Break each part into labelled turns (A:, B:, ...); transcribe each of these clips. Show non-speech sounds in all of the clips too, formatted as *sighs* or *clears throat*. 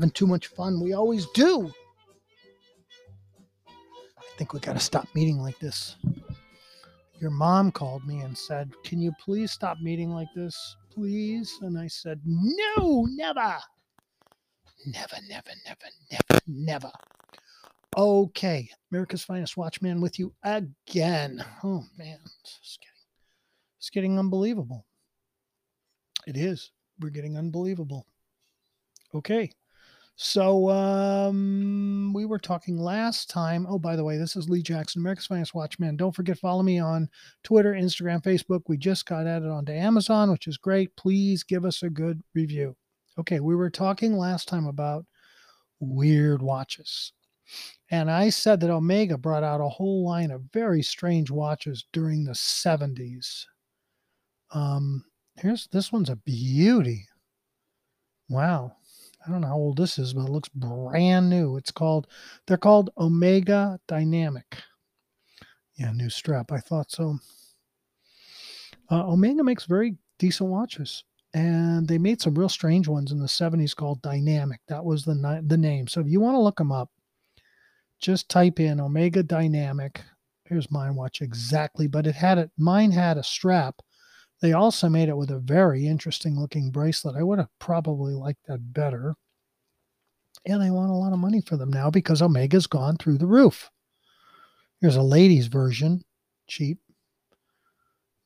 A: Having too much fun. We always do. I think we got to stop meeting like this. Your mom called me and said, Can you please stop meeting like this, please? And I said, No, never. Never, never, never, never, never. Okay, America's Finest Watchman with you again. Oh man, it's getting, it's getting unbelievable. It is. We're getting unbelievable. Okay. So um, we were talking last time. Oh, by the way, this is Lee Jackson, America's Finest Watchman. Don't forget follow me on Twitter, Instagram, Facebook. We just got added onto Amazon, which is great. Please give us a good review. Okay, we were talking last time about weird watches. And I said that Omega brought out a whole line of very strange watches during the 70s. Um, here's this one's a beauty. Wow. I don't know how old this is, but it looks brand new. It's called, they're called Omega Dynamic. Yeah, new strap. I thought so. Uh, Omega makes very decent watches, and they made some real strange ones in the 70s called Dynamic. That was the, the name. So if you want to look them up, just type in Omega Dynamic. Here's mine watch exactly, but it had it. Mine had a strap they also made it with a very interesting looking bracelet. I would have probably liked that better. And they want a lot of money for them now because Omega's gone through the roof. Here's a ladies version, cheap.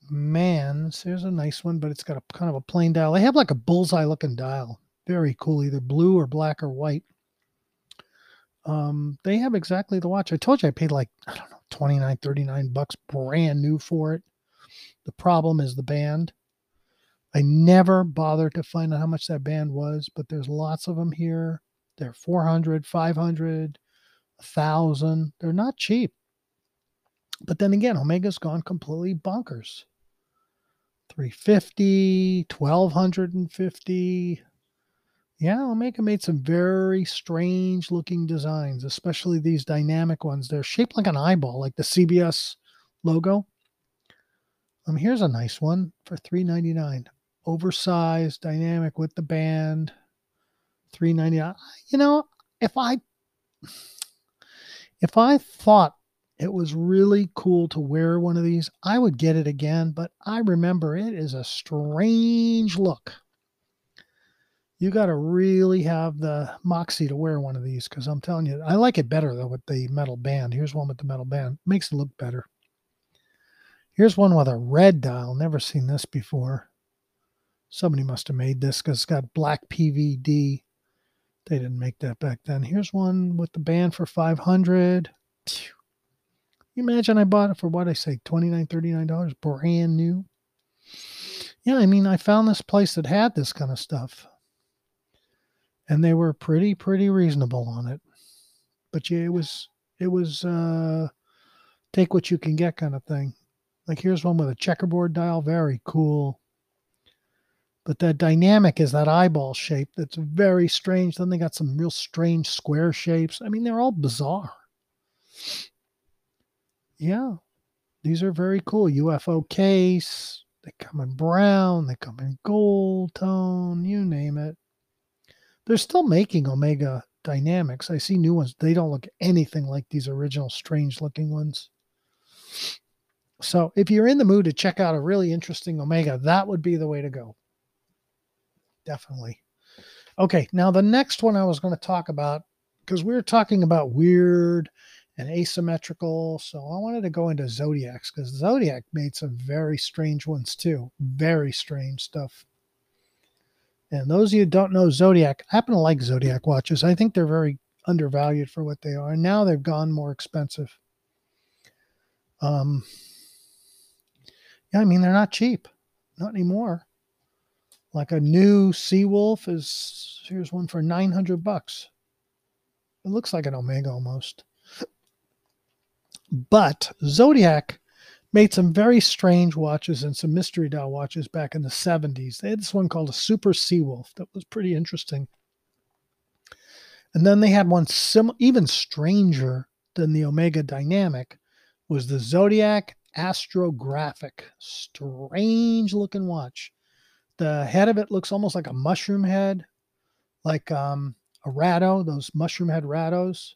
A: Man, here's a nice one, but it's got a kind of a plain dial. They have like a bullseye looking dial. Very cool, either blue or black or white. Um, they have exactly the watch. I told you I paid like, I don't know, 29, 39 bucks brand new for it. The problem is the band. I never bothered to find out how much that band was, but there's lots of them here. They're 400, 500, 1000. They're not cheap. But then again, Omega's gone completely bonkers. 350, 1250. Yeah, Omega made some very strange looking designs, especially these dynamic ones. They're shaped like an eyeball, like the CBS logo. Um, here's a nice one for three ninety nine. Oversized, dynamic with the band. Three ninety nine. You know, if I if I thought it was really cool to wear one of these, I would get it again. But I remember it is a strange look. You got to really have the moxie to wear one of these because I'm telling you, I like it better though with the metal band. Here's one with the metal band, makes it look better. Here's one with a red dial. Never seen this before. Somebody must have made this because it's got black PVD. They didn't make that back then. Here's one with the band for 500. You imagine I bought it for what I say, $29, $39, brand new. Yeah, I mean, I found this place that had this kind of stuff. And they were pretty, pretty reasonable on it. But yeah, it was it was uh take what you can get kind of thing. Like here's one with a checkerboard dial, very cool. But that dynamic is that eyeball shape that's very strange. Then they got some real strange square shapes. I mean, they're all bizarre. Yeah, these are very cool. UFO case. They come in brown, they come in gold tone, you name it. They're still making Omega Dynamics. I see new ones. They don't look anything like these original strange looking ones. So if you're in the mood to check out a really interesting Omega, that would be the way to go. Definitely. Okay, now the next one I was going to talk about, because we were talking about weird and asymmetrical. So I wanted to go into Zodiacs because Zodiac made some very strange ones too. Very strange stuff. And those of you who don't know Zodiac, I happen to like Zodiac watches. I think they're very undervalued for what they are. And now they've gone more expensive. Um, yeah, I mean they're not cheap, not anymore. Like a new Seawolf is here's one for nine hundred bucks. It looks like an Omega almost. But Zodiac made some very strange watches and some mystery dial watches back in the 70s. They had this one called a Super Seawolf that was pretty interesting. And then they had one sim- even stranger than the Omega Dynamic was the Zodiac Astrographic. Strange looking watch. The head of it looks almost like a mushroom head. like um, a Rado, those mushroom head Rados,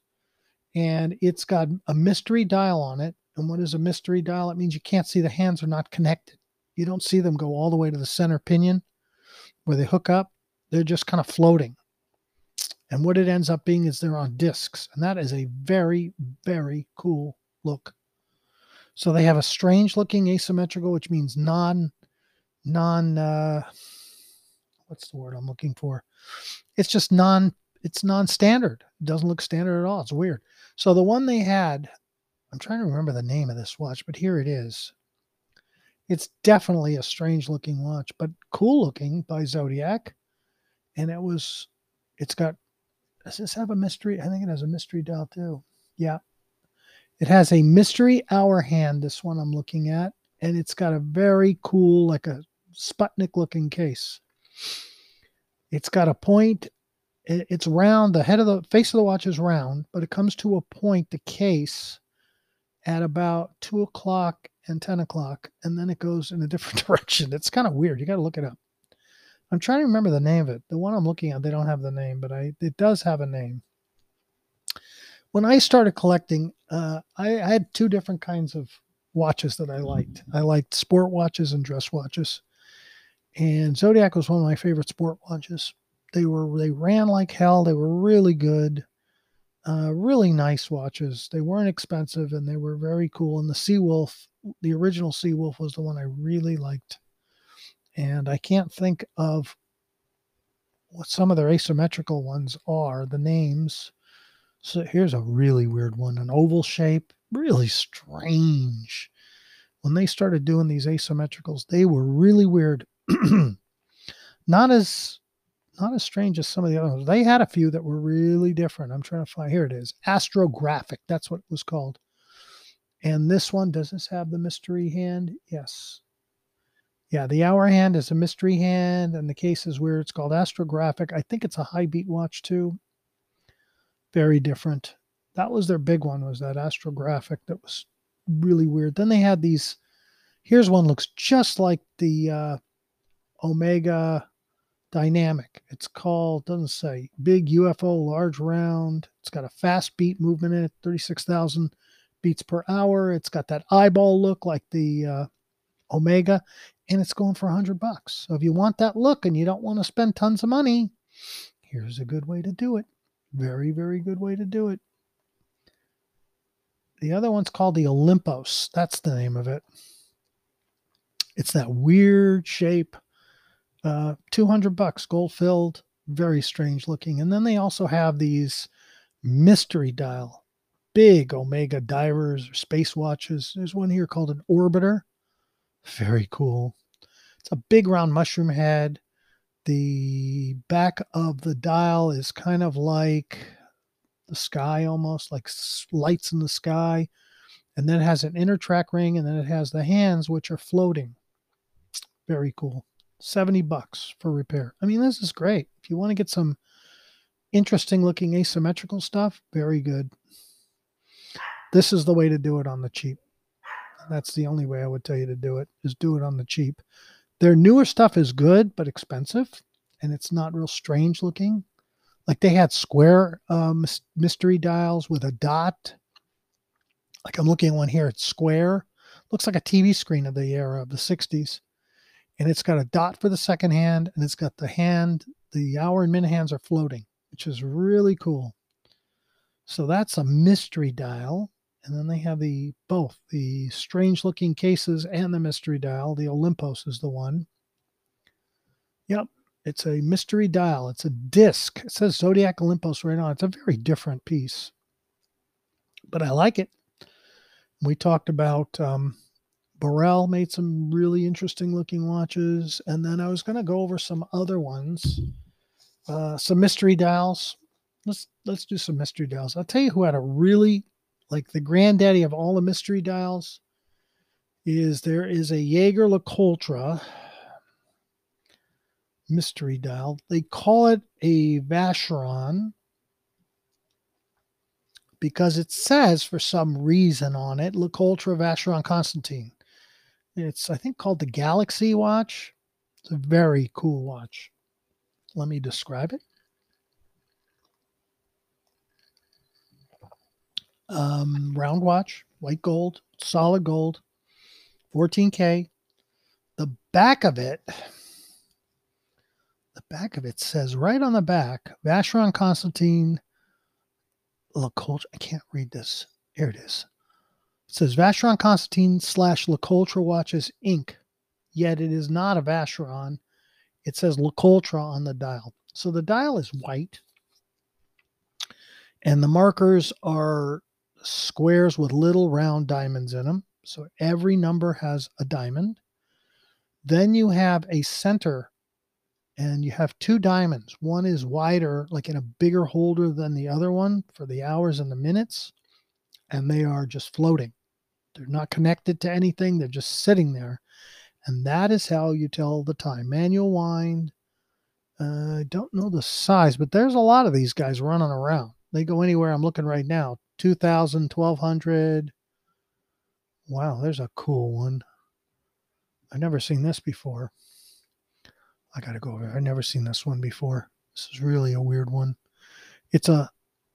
A: and it's got a mystery dial on it. And what is a mystery dial? It means you can't see the hands are not connected. You don't see them go all the way to the center pinion where they hook up. They're just kind of floating. And what it ends up being is they're on discs. And that is a very, very cool look. So they have a strange looking asymmetrical, which means non, non, uh, what's the word I'm looking for? It's just non, it's non-standard. It doesn't look standard at all. It's weird. So the one they had, I'm trying to remember the name of this watch, but here it is. It's definitely a strange looking watch, but cool looking by Zodiac. And it was, it's got, does this have a mystery? I think it has a mystery dial too. Yeah. It has a mystery hour hand, this one I'm looking at. And it's got a very cool, like a Sputnik looking case. It's got a point. It's round. The head of the face of the watch is round, but it comes to a point, the case, at about two o'clock and 10 o'clock, and then it goes in a different *laughs* direction. It's kind of weird. You got to look it up. I'm trying to remember the name of it. The one I'm looking at, they don't have the name, but I it does have a name. When I started collecting, uh, I, I had two different kinds of watches that I liked. I liked sport watches and dress watches. And Zodiac was one of my favorite sport watches. They were they ran like hell. They were really good. Uh, really nice watches. They weren't expensive and they were very cool. And the Seawolf, the original Seawolf, was the one I really liked. And I can't think of what some of their asymmetrical ones are, the names. So here's a really weird one an oval shape, really strange. When they started doing these asymmetricals, they were really weird. *clears throat* not as not as strange as some of the other ones. They had a few that were really different. I'm trying to find here it is. Astrographic. That's what it was called. And this one, does this have the mystery hand? Yes. Yeah, the hour hand is a mystery hand, and the case is where it's called astrographic. I think it's a high beat watch too. Very different. That was their big one, was that astrographic that was really weird. Then they had these. Here's one looks just like the uh, Omega Dynamic. It's called, doesn't say, big UFO, large round. It's got a fast beat movement in it, 36,000 beats per hour. It's got that eyeball look like the uh, Omega, and it's going for 100 bucks. So if you want that look and you don't want to spend tons of money, here's a good way to do it. Very, very good way to do it. The other one's called the Olympos. That's the name of it. It's that weird shape uh, 200 bucks, gold filled, very strange looking. And then they also have these mystery dial, big Omega divers or space watches. There's one here called an Orbiter. Very cool. It's a big round mushroom head. The back of the dial is kind of like the sky almost, like lights in the sky. And then it has an inner track ring, and then it has the hands, which are floating. Very cool. 70 bucks for repair. I mean, this is great. If you want to get some interesting looking asymmetrical stuff, very good. This is the way to do it on the cheap. That's the only way I would tell you to do it is do it on the cheap. Their newer stuff is good but expensive and it's not real strange looking. Like they had square um, mystery dials with a dot. Like I'm looking at one here, it's square. Looks like a TV screen of the era of the 60s and it's got a dot for the second hand and it's got the hand the hour and minute hands are floating which is really cool so that's a mystery dial and then they have the both the strange looking cases and the mystery dial the olympos is the one yep it's a mystery dial it's a disc it says zodiac olympos right on it's a very different piece but i like it we talked about um, Burrell made some really interesting looking watches. And then I was going to go over some other ones, uh, some mystery dials. Let's let's do some mystery dials. I'll tell you who had a really like the granddaddy of all the mystery dials is there is a Jaeger LeCoultre mystery dial. They call it a Vacheron because it says for some reason on it LeCoultre Vacheron Constantine. It's, I think, called the Galaxy Watch. It's a very cool watch. Let me describe it. Um, round watch, white gold, solid gold, 14K. The back of it, the back of it says right on the back, Vacheron Constantin LeCoultre. I can't read this. Here it is. It says Vacheron Constantin slash LeCoultre Watches Inc. Yet it is not a Vacheron. It says LeCoultre on the dial. So the dial is white. And the markers are squares with little round diamonds in them. So every number has a diamond. Then you have a center and you have two diamonds. One is wider, like in a bigger holder than the other one for the hours and the minutes, and they are just floating. They're not connected to anything, they're just sitting there. And that is how you tell the time. Manual wind. Uh, I don't know the size, but there's a lot of these guys running around. They go anywhere. I'm looking right now 2000, 1200. Wow, there's a cool one. I've never seen this before. I got to go over. I've never seen this one before. This is really a weird one. It's a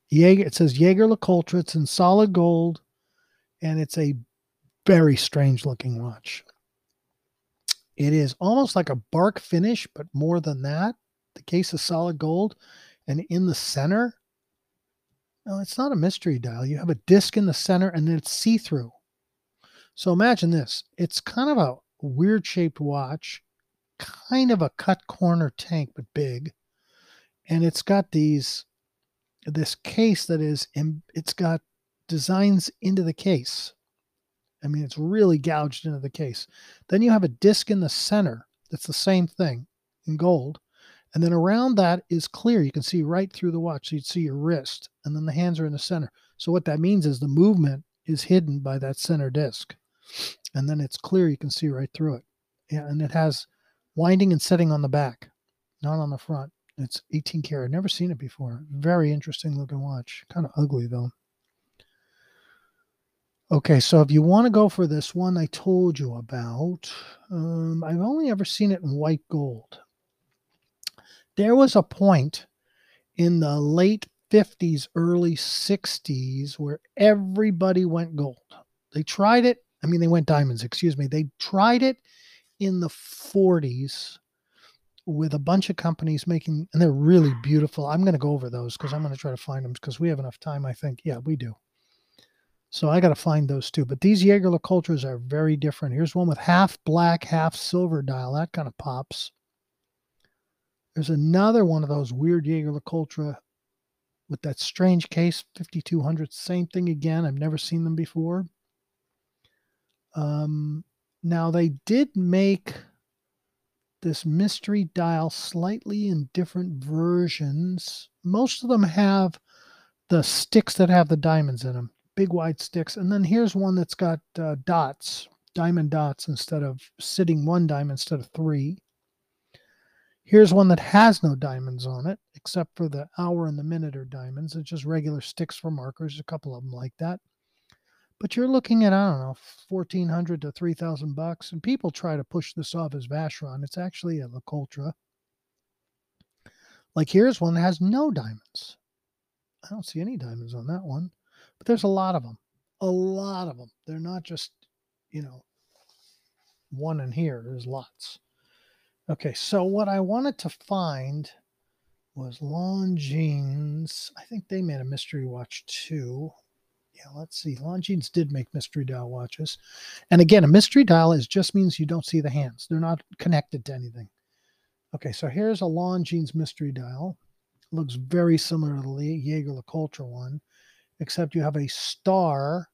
A: Jaeger. It says Jaeger LeCoultre. It's in solid gold, and it's a very strange looking watch. It is almost like a bark finish, but more than that. The case is solid gold, and in the center, no, it's not a mystery dial. You have a disc in the center, and then it's see through. So imagine this. It's kind of a weird shaped watch, kind of a cut corner tank, but big. And it's got these, this case that is, it's got designs into the case. I mean, it's really gouged into the case. Then you have a disc in the center that's the same thing in gold. And then around that is clear. You can see right through the watch. So you'd see your wrist, and then the hands are in the center. So what that means is the movement is hidden by that center disc and then it's clear you can see right through it yeah and it has winding and setting on the back not on the front it's 18 karat never seen it before very interesting looking watch kind of ugly though okay so if you want to go for this one i told you about um, i've only ever seen it in white gold there was a point in the late 50s early 60s where everybody went gold they tried it I mean, they went diamonds, excuse me. They tried it in the 40s with a bunch of companies making, and they're really beautiful. I'm going to go over those because I'm going to try to find them because we have enough time, I think. Yeah, we do. So I got to find those too. But these Jaeger LeCoultres are very different. Here's one with half black, half silver dial. That kind of pops. There's another one of those weird Jaeger LeCoultre with that strange case, 5200. Same thing again. I've never seen them before. Um, now they did make this mystery dial slightly in different versions. Most of them have the sticks that have the diamonds in them, big wide sticks. And then here's one that's got uh, dots, diamond dots instead of sitting one diamond instead of three. Here's one that has no diamonds on it, except for the hour and the minute are diamonds. It's just regular sticks for markers, a couple of them like that. But you're looking at, I don't know, 1400 to 3000 bucks. And people try to push this off as Vacheron. It's actually a LeCoultre. Like here's one that has no diamonds. I don't see any diamonds on that one, but there's a lot of them. A lot of them. They're not just, you know, one in here. There's lots. Okay, so what I wanted to find was Longines. I think they made a mystery watch too yeah, let's see. Longines did make mystery dial watches. And again, a mystery dial is just means you don't see the hands. They're not connected to anything. Okay, so here's a Longines mystery dial. Looks very similar to the Jaeger LeCoultre one, except you have a star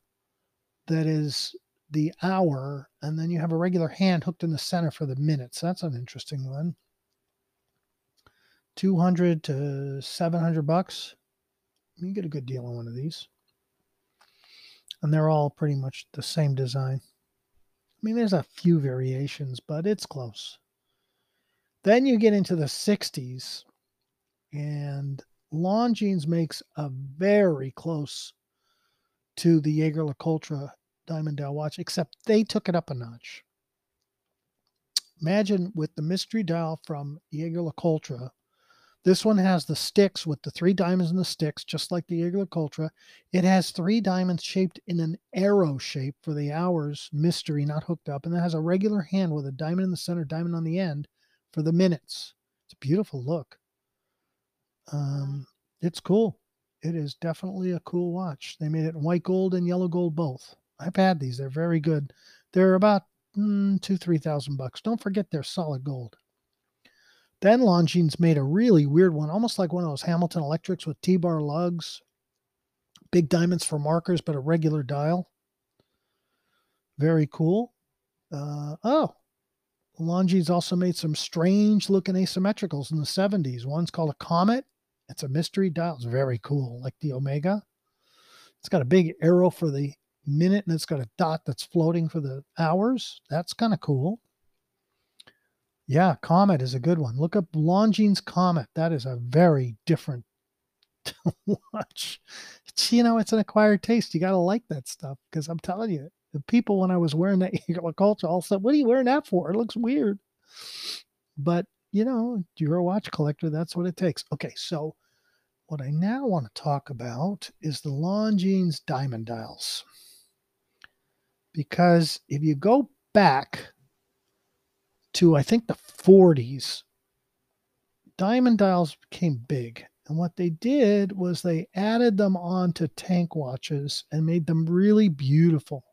A: that is the hour, and then you have a regular hand hooked in the center for the minutes. That's an interesting one. 200 to 700 bucks. You get a good deal on one of these and they're all pretty much the same design. I mean, there's a few variations, but it's close. Then you get into the 60s, and Longines makes a very close to the Jaeger LeCoultre Diamond Dial watch, except they took it up a notch. Imagine with the mystery dial from Jaeger LeCoultre, This one has the sticks with the three diamonds in the sticks, just like the Jaeger LeCoultre. It has three diamonds shaped in an arrow shape for the hours mystery, not hooked up. And it has a regular hand with a diamond in the center, diamond on the end for the minutes. It's a beautiful look. Um, it's cool. It is definitely a cool watch. They made it in white gold and yellow gold both. I've had these. They're very good. They're about mm, two, three thousand bucks. Don't forget they're solid gold. Then Longines made a really weird one, almost like one of those Hamilton Electrics with T-bar lugs, big diamonds for markers, but a regular dial. Very cool. Uh, oh, Longines also made some strange looking asymmetricals in the 70s. One's called a Comet. It's a mystery dial. It's very cool, like the Omega. It's got a big arrow for the minute and it's got a dot that's floating for the hours. That's kind of cool. Yeah, Comet is a good one. Look up Longines Comet. That is a very different *laughs* watch. It's, you know, it's an acquired taste. You got to like that stuff because I'm telling you, the people when I was wearing that *laughs* LeCoultre all said, What are you wearing that for? It looks weird. But, you know, you're a watch collector. That's what it takes. Okay, so what I now want to talk about is the Longines diamond dials. Because if you go back to I think the 40s, diamond dials became big. And what they did was they added them onto tank watches and made them really beautiful.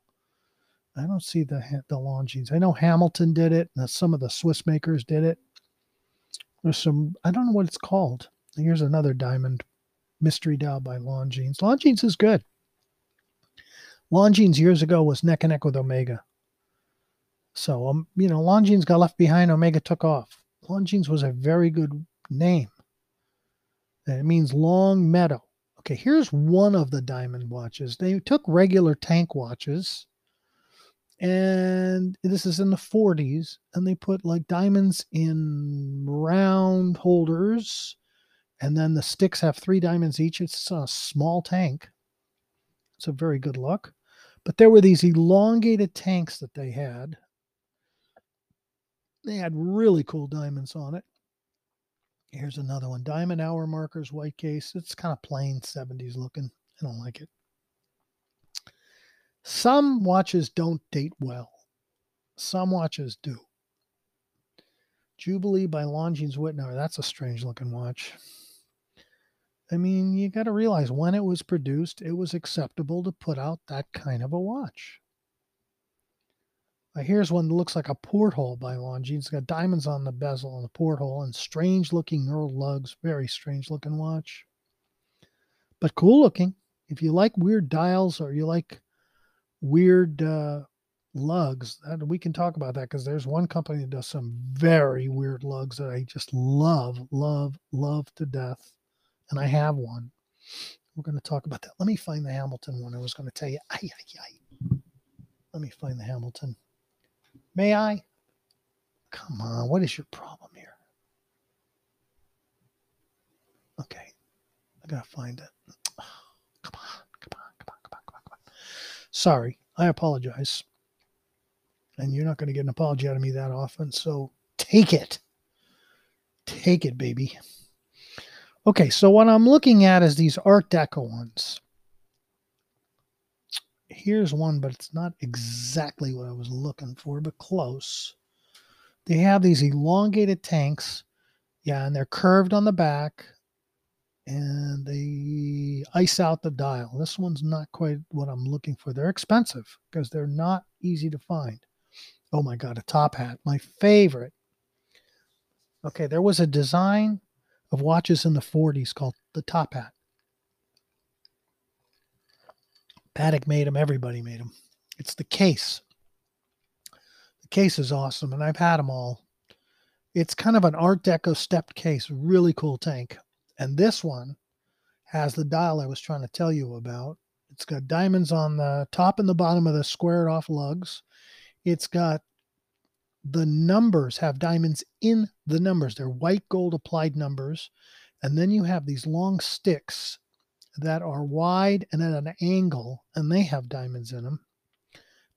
A: I don't see the the Longines. I know Hamilton did it, and some of the Swiss makers did it. There's some I don't know what it's called. Here's another diamond mystery dial by Longines. Longines is good. Longines years ago was neck and neck with Omega. So, um, you know, Longines got left behind. Omega took off. Longines was a very good name. And it means long meadow. Okay, here's one of the diamond watches. They took regular tank watches, and this is in the 40s, and they put like diamonds in round holders, and then the sticks have three diamonds each. It's a small tank. It's a very good look. But there were these elongated tanks that they had they had really cool diamonds on it. Here's another one. Diamond hour markers, white case. It's kind of plain 70s looking. I don't like it. Some watches don't date well. Some watches do. Jubilee by Longines Wittnauer. That's a strange looking watch. I mean, you got to realize when it was produced, it was acceptable to put out that kind of a watch. Uh, here's one that looks like a porthole by Longines. It's got diamonds on the bezel and the porthole and strange looking knurled lugs. Very strange looking watch. But cool looking. If you like weird dials or you like weird uh, lugs, that, we can talk about that because there's one company that does some very weird lugs that I just love, love, love to death. And I have one. We're going to talk about that. Let me find the Hamilton one. I was going to tell you. *laughs* Ay, ay, ay. Let me find the Hamilton. May I? Come on, what is your problem here? Okay, I gotta find it. Oh, *sighs* come on, come on, come on, come on, come on, come on. Sorry, I apologize. And you're not going to get an apology out of me that often, so take it. Take it, baby. Okay, so what I'm looking at is these Art Deco ones here's one, but it's not exactly what I was looking for, but close. They have these elongated tanks. Yeah, and they're curved on the back and they ice out the dial. This one's not quite what I'm looking for. They're expensive because they're not easy to find. Oh my God, a top hat, my favorite. Okay, there was a design of watches in the 40s called the top hat. Patek made them. Everybody made them. It's the case. The case is awesome, and I've had them all. It's kind of an Art Deco stepped case. Really cool tank. And this one has the dial I was trying to tell you about. It's got diamonds on the top and the bottom of the squared off lugs. It's got the numbers have diamonds in the numbers. They're white gold applied numbers. And then you have these long sticks that are wide and at an angle, and they have diamonds in them.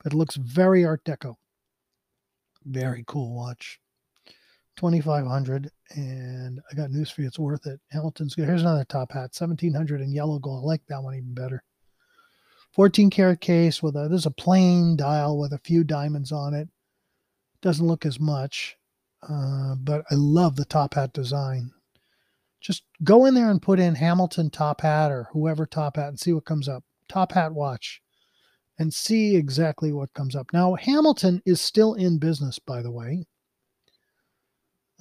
A: But it looks very Art Deco. Very cool watch. 2500 and I got news for you. It's worth it. Hamilton's good. Here's another top hat, 1700 in yellow gold. I like that one even better. 14 karat case with a, there's a plain dial with a few diamonds on it. Doesn't look as much, uh, but I love the top hat design. Just go in there and put in Hamilton top hat or whoever top hat and see what comes up. Top hat watch and see exactly what comes up. Now, Hamilton is still in business, by the way.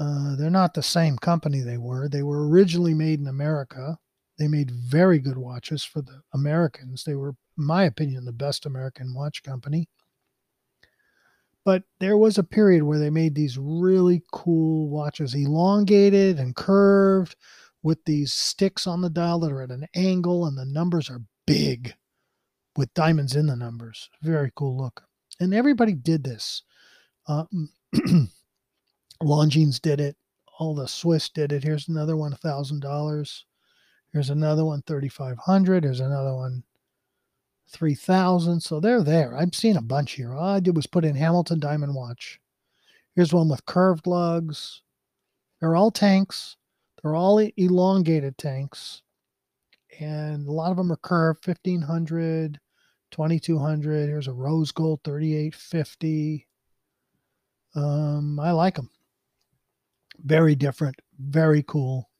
A: Uh, they're not the same company they were. They were originally made in America. They made very good watches for the Americans. They were, in my opinion, the best American watch company. But there was a period where they made these really cool watches, elongated and curved, with these sticks on the dial that are at an angle, and the numbers are big with diamonds in the numbers. Very cool look. And everybody did this. Uh, *clears throat* Longines did it. All the Swiss did it. Here's another one, one, thousand dollars. Here's another one, thirty five hundred. Here's another one, three thousand. So they're there. I've seen a bunch here. All I did was put in Hamilton Diamond Watch. Here's one with curved lugs. They're all tanks. They're all elongated tanks, and a lot of them are curved. Fifteen hundred, twenty two hundred. Here's a rose gold, thirty eight fifty. Um, I like them. Very different, very cool.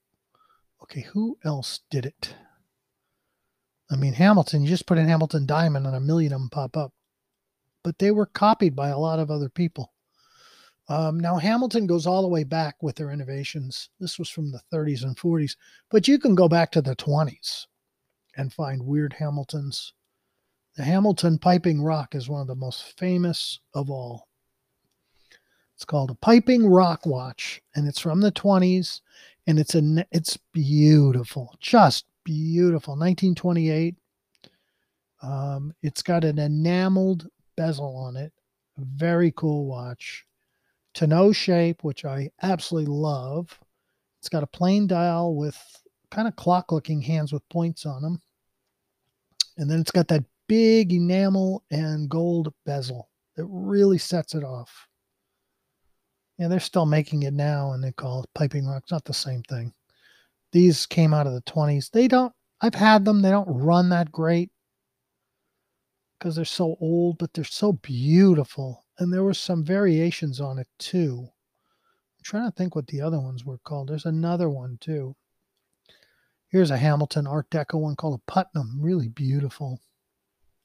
A: Okay, who else did it? I mean, Hamilton, you just put in Hamilton Diamond and a million of them pop up. But they were copied by a lot of other people. Um, now, Hamilton goes all the way back with their innovations. This was from the 30s and 40s, but you can go back to the 20s and find weird Hamiltons. The Hamilton Piping Rock is one of the most famous of all. It's called a Piping Rock Watch, and it's from the 20s, and it's a it's beautiful, just beautiful. 1928. Um, it's got an enameled bezel on it. Very cool watch. Tonneau shape, which I absolutely love. It's got a plain dial with kind of clock looking hands with points on them. And then it's got that big enamel and gold bezel that really sets it off. Yeah, they're still making it now and they call it piping rock. It's not the same thing. These came out of the 20s. They don't, I've had them. They don't run that great because they're so old, but they're so beautiful. And there were some variations on it too. I'm trying to think what the other ones were called. There's another one too. Here's a Hamilton Art Deco one called a Putnam. Really beautiful.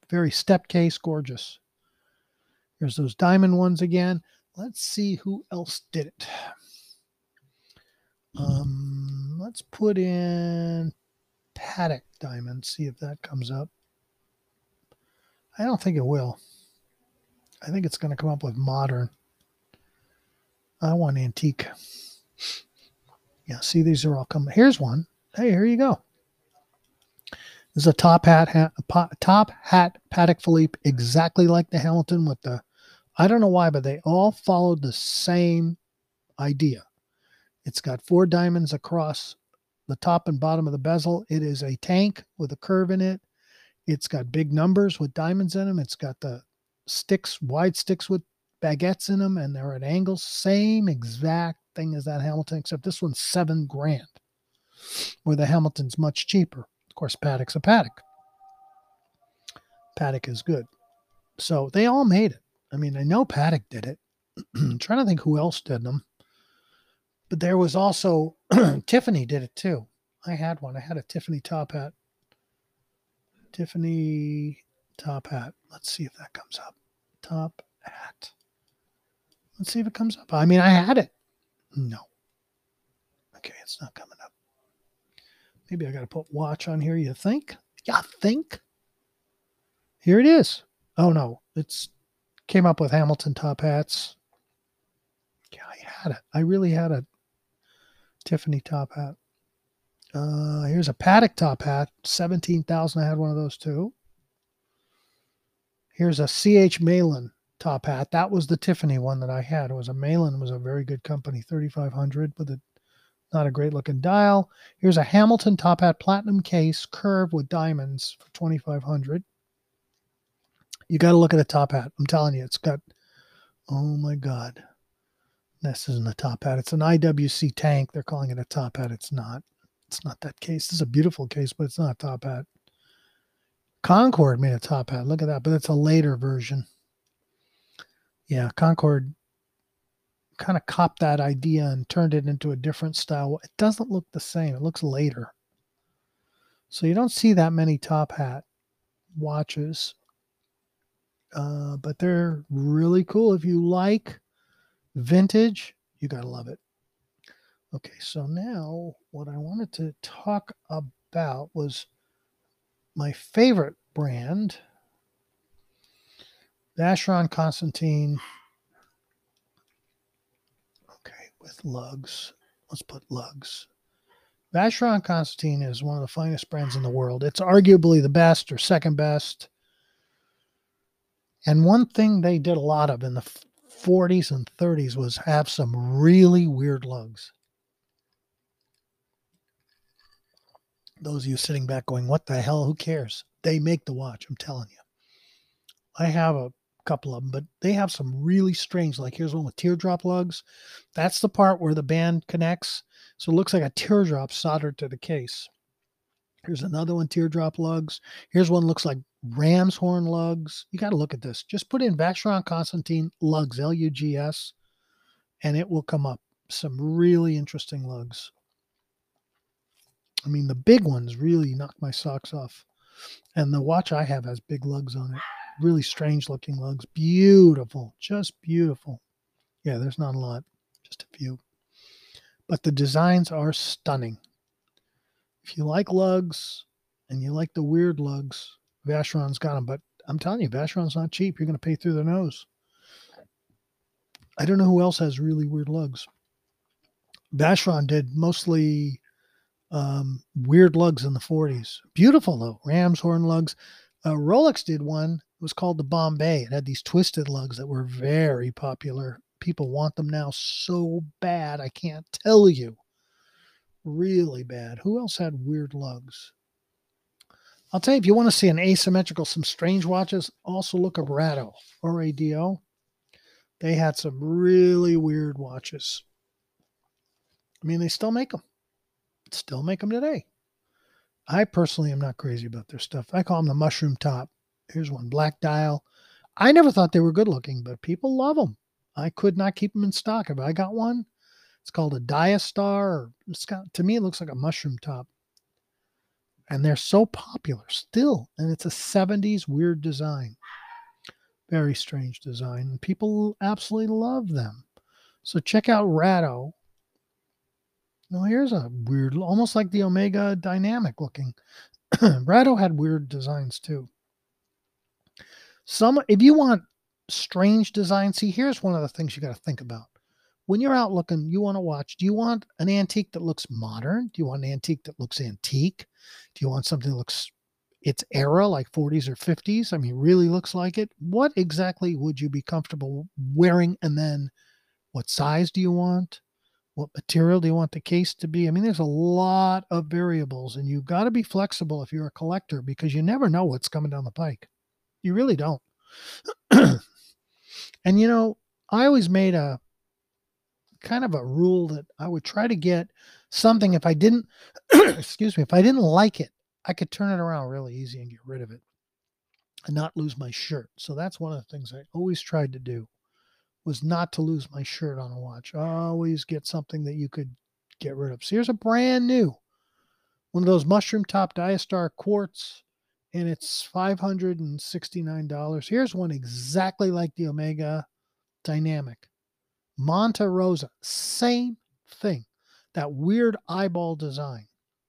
A: Very step case, gorgeous. Here's those diamond ones again. Let's see who else did it. Um, let's put in Patek Diamond, see if that comes up. I don't think it will. I think it's going to come up with modern. I want antique. Yeah, see, these are all coming. Here's one. Hey, here you go. This is a top hat, hat top hat Patek Philippe, exactly like the Hamilton with the I don't know why, but they all followed the same idea. It's got four diamonds across the top and bottom of the bezel. It is a tank with a curve in it. It's got big numbers with diamonds in them. It's got the sticks, wide sticks with baguettes in them, and they're at angles. Same exact thing as that Hamilton, except this one's seven grand, where the Hamilton's much cheaper. Of course, Patek's a Patek. Patek is good. So they all made it. I mean, I know Paddock did it. *clears throat* Trying to think who else did them. But there was also *clears throat* Tiffany did it too. I had one. I had a Tiffany top hat. Tiffany top hat. Let's see if that comes up. Top hat. Let's see if it comes up. I mean, I had it. No. Okay, it's not coming up. Maybe I got to put watch on here. You think? Yeah, think. Here it is. Oh no, it's Came up with Hamilton top hats. Yeah, I had it. I really had a Tiffany top hat. Uh, here's a Patek top hat, seventeen thousand. I had one of those too. Here's a CH Meylan top hat. That was the Tiffany one that I had. It was a Meylan. was a very good company, thirty five hundred, with a not a great looking dial. Here's a Hamilton top hat platinum case, curved with diamonds for twenty five hundred. You got to look at a top hat. I'm telling you, it's got, oh my God. This isn't a top hat. It's an IWC tank. They're calling it a top hat. It's not. It's not that case. This is a beautiful case, but it's not a top hat. Concord made a top hat. Look at that, but it's a later version. Yeah, Concord kind of copped that idea and turned it into a different style. It doesn't look the same. It looks later. So you don't see that many top hat watches. Uh, but they're really cool. If you like vintage, you got to love it. Okay, so now what I wanted to talk about was my favorite brand, Vacheron Constantin. Okay, with lugs. Let's put lugs. Vacheron Constantin is one of the finest brands in the world. It's arguably the best or second best. And one thing they did a lot of in the 40s and 30s was have some really weird lugs. Those of you sitting back going, what the hell? Who cares? They make the watch, I'm telling you. I have a couple of them, but they have some really strange, like here's one with teardrop lugs. That's the part where the band connects. So it looks like a teardrop soldered to the case. Here's another one, teardrop lugs. Here's one looks like ram's horn lugs. You got to look at this. Just put in Vacheron Constantin lugs, L U G S, and it will come up. Some really interesting lugs. I mean, the big ones really knock my socks off. And the watch I have has big lugs on it. Really strange looking lugs. Beautiful. Just beautiful. Yeah, there's not a lot, just a few. But the designs are stunning. If you like lugs and you like the weird lugs, Vacheron's got them. But I'm telling you, Vacheron's not cheap. You're going to pay through the nose. I don't know who else has really weird lugs. Vacheron did mostly um, weird lugs in the 40s. Beautiful though, ram's horn lugs. Uh, Rolex did one. It was called the Bombay. It had these twisted lugs that were very popular. People want them now so bad. I can't tell you. Really bad. Who else had weird lugs? I'll tell you, if you want to see an asymmetrical, some strange watches, also look up Rado, R-A-D-O. They had some really weird watches. I mean, they still make them. Still make them today. I personally am not crazy about their stuff. I call them the mushroom top. Here's one, black dial. I never thought they were good looking, but people love them. I could not keep them in stock. If I got one, it's called a Diastar. It's got, to me, it looks like a mushroom top and they're so popular still. And it's a 70s weird design. Very strange design. People absolutely love them. So check out Rado. Now here's a weird, almost like the Omega Dynamic looking. *clears throat* Rado had weird designs too. Some, if you want strange design, see, here's one of the things you got to think about when you're out looking, you want to watch. Do you want an antique that looks modern? Do you want an antique that looks antique? Do you want something that looks its era, like 40s or 50s? I mean, really looks like it. What exactly would you be comfortable wearing? And then what size do you want? What material do you want the case to be? I mean, there's a lot of variables, and you've got to be flexible if you're a collector because you never know what's coming down the pike. You really don't. *clears throat* and you know, I always made a kind of a rule that I would try to get something if I didn't *clears throat* excuse me, if I didn't like it, I could turn it around really easy and get rid of it and not lose my shirt. So that's one of the things I always tried to do was not to lose my shirt on a watch. Always get something that you could get rid of. So here's a brand new one of those mushroom top Diastar quartz and it's $569. Here's one exactly like the Omega Dynamic. Monte Rosa, same thing. That weird eyeball design.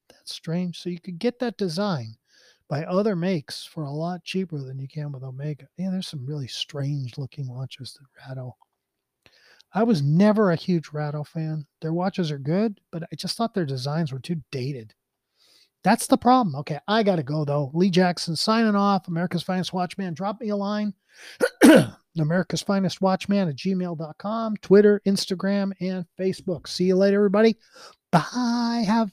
A: That's strange. So you could get that design by other makes for a lot cheaper than you can with Omega. Yeah, there's some really strange looking watches that Rado. I was never a huge Rado fan. Their watches are good, but I just thought their designs were too dated. That's the problem. Okay, I got to go though. Lee Jackson signing off. America's Finest Watchman. Drop me a line. *clears throat* America's Finest Watchman at gmail.com, Twitter, Instagram, and Facebook. See you later, everybody. Bye. Have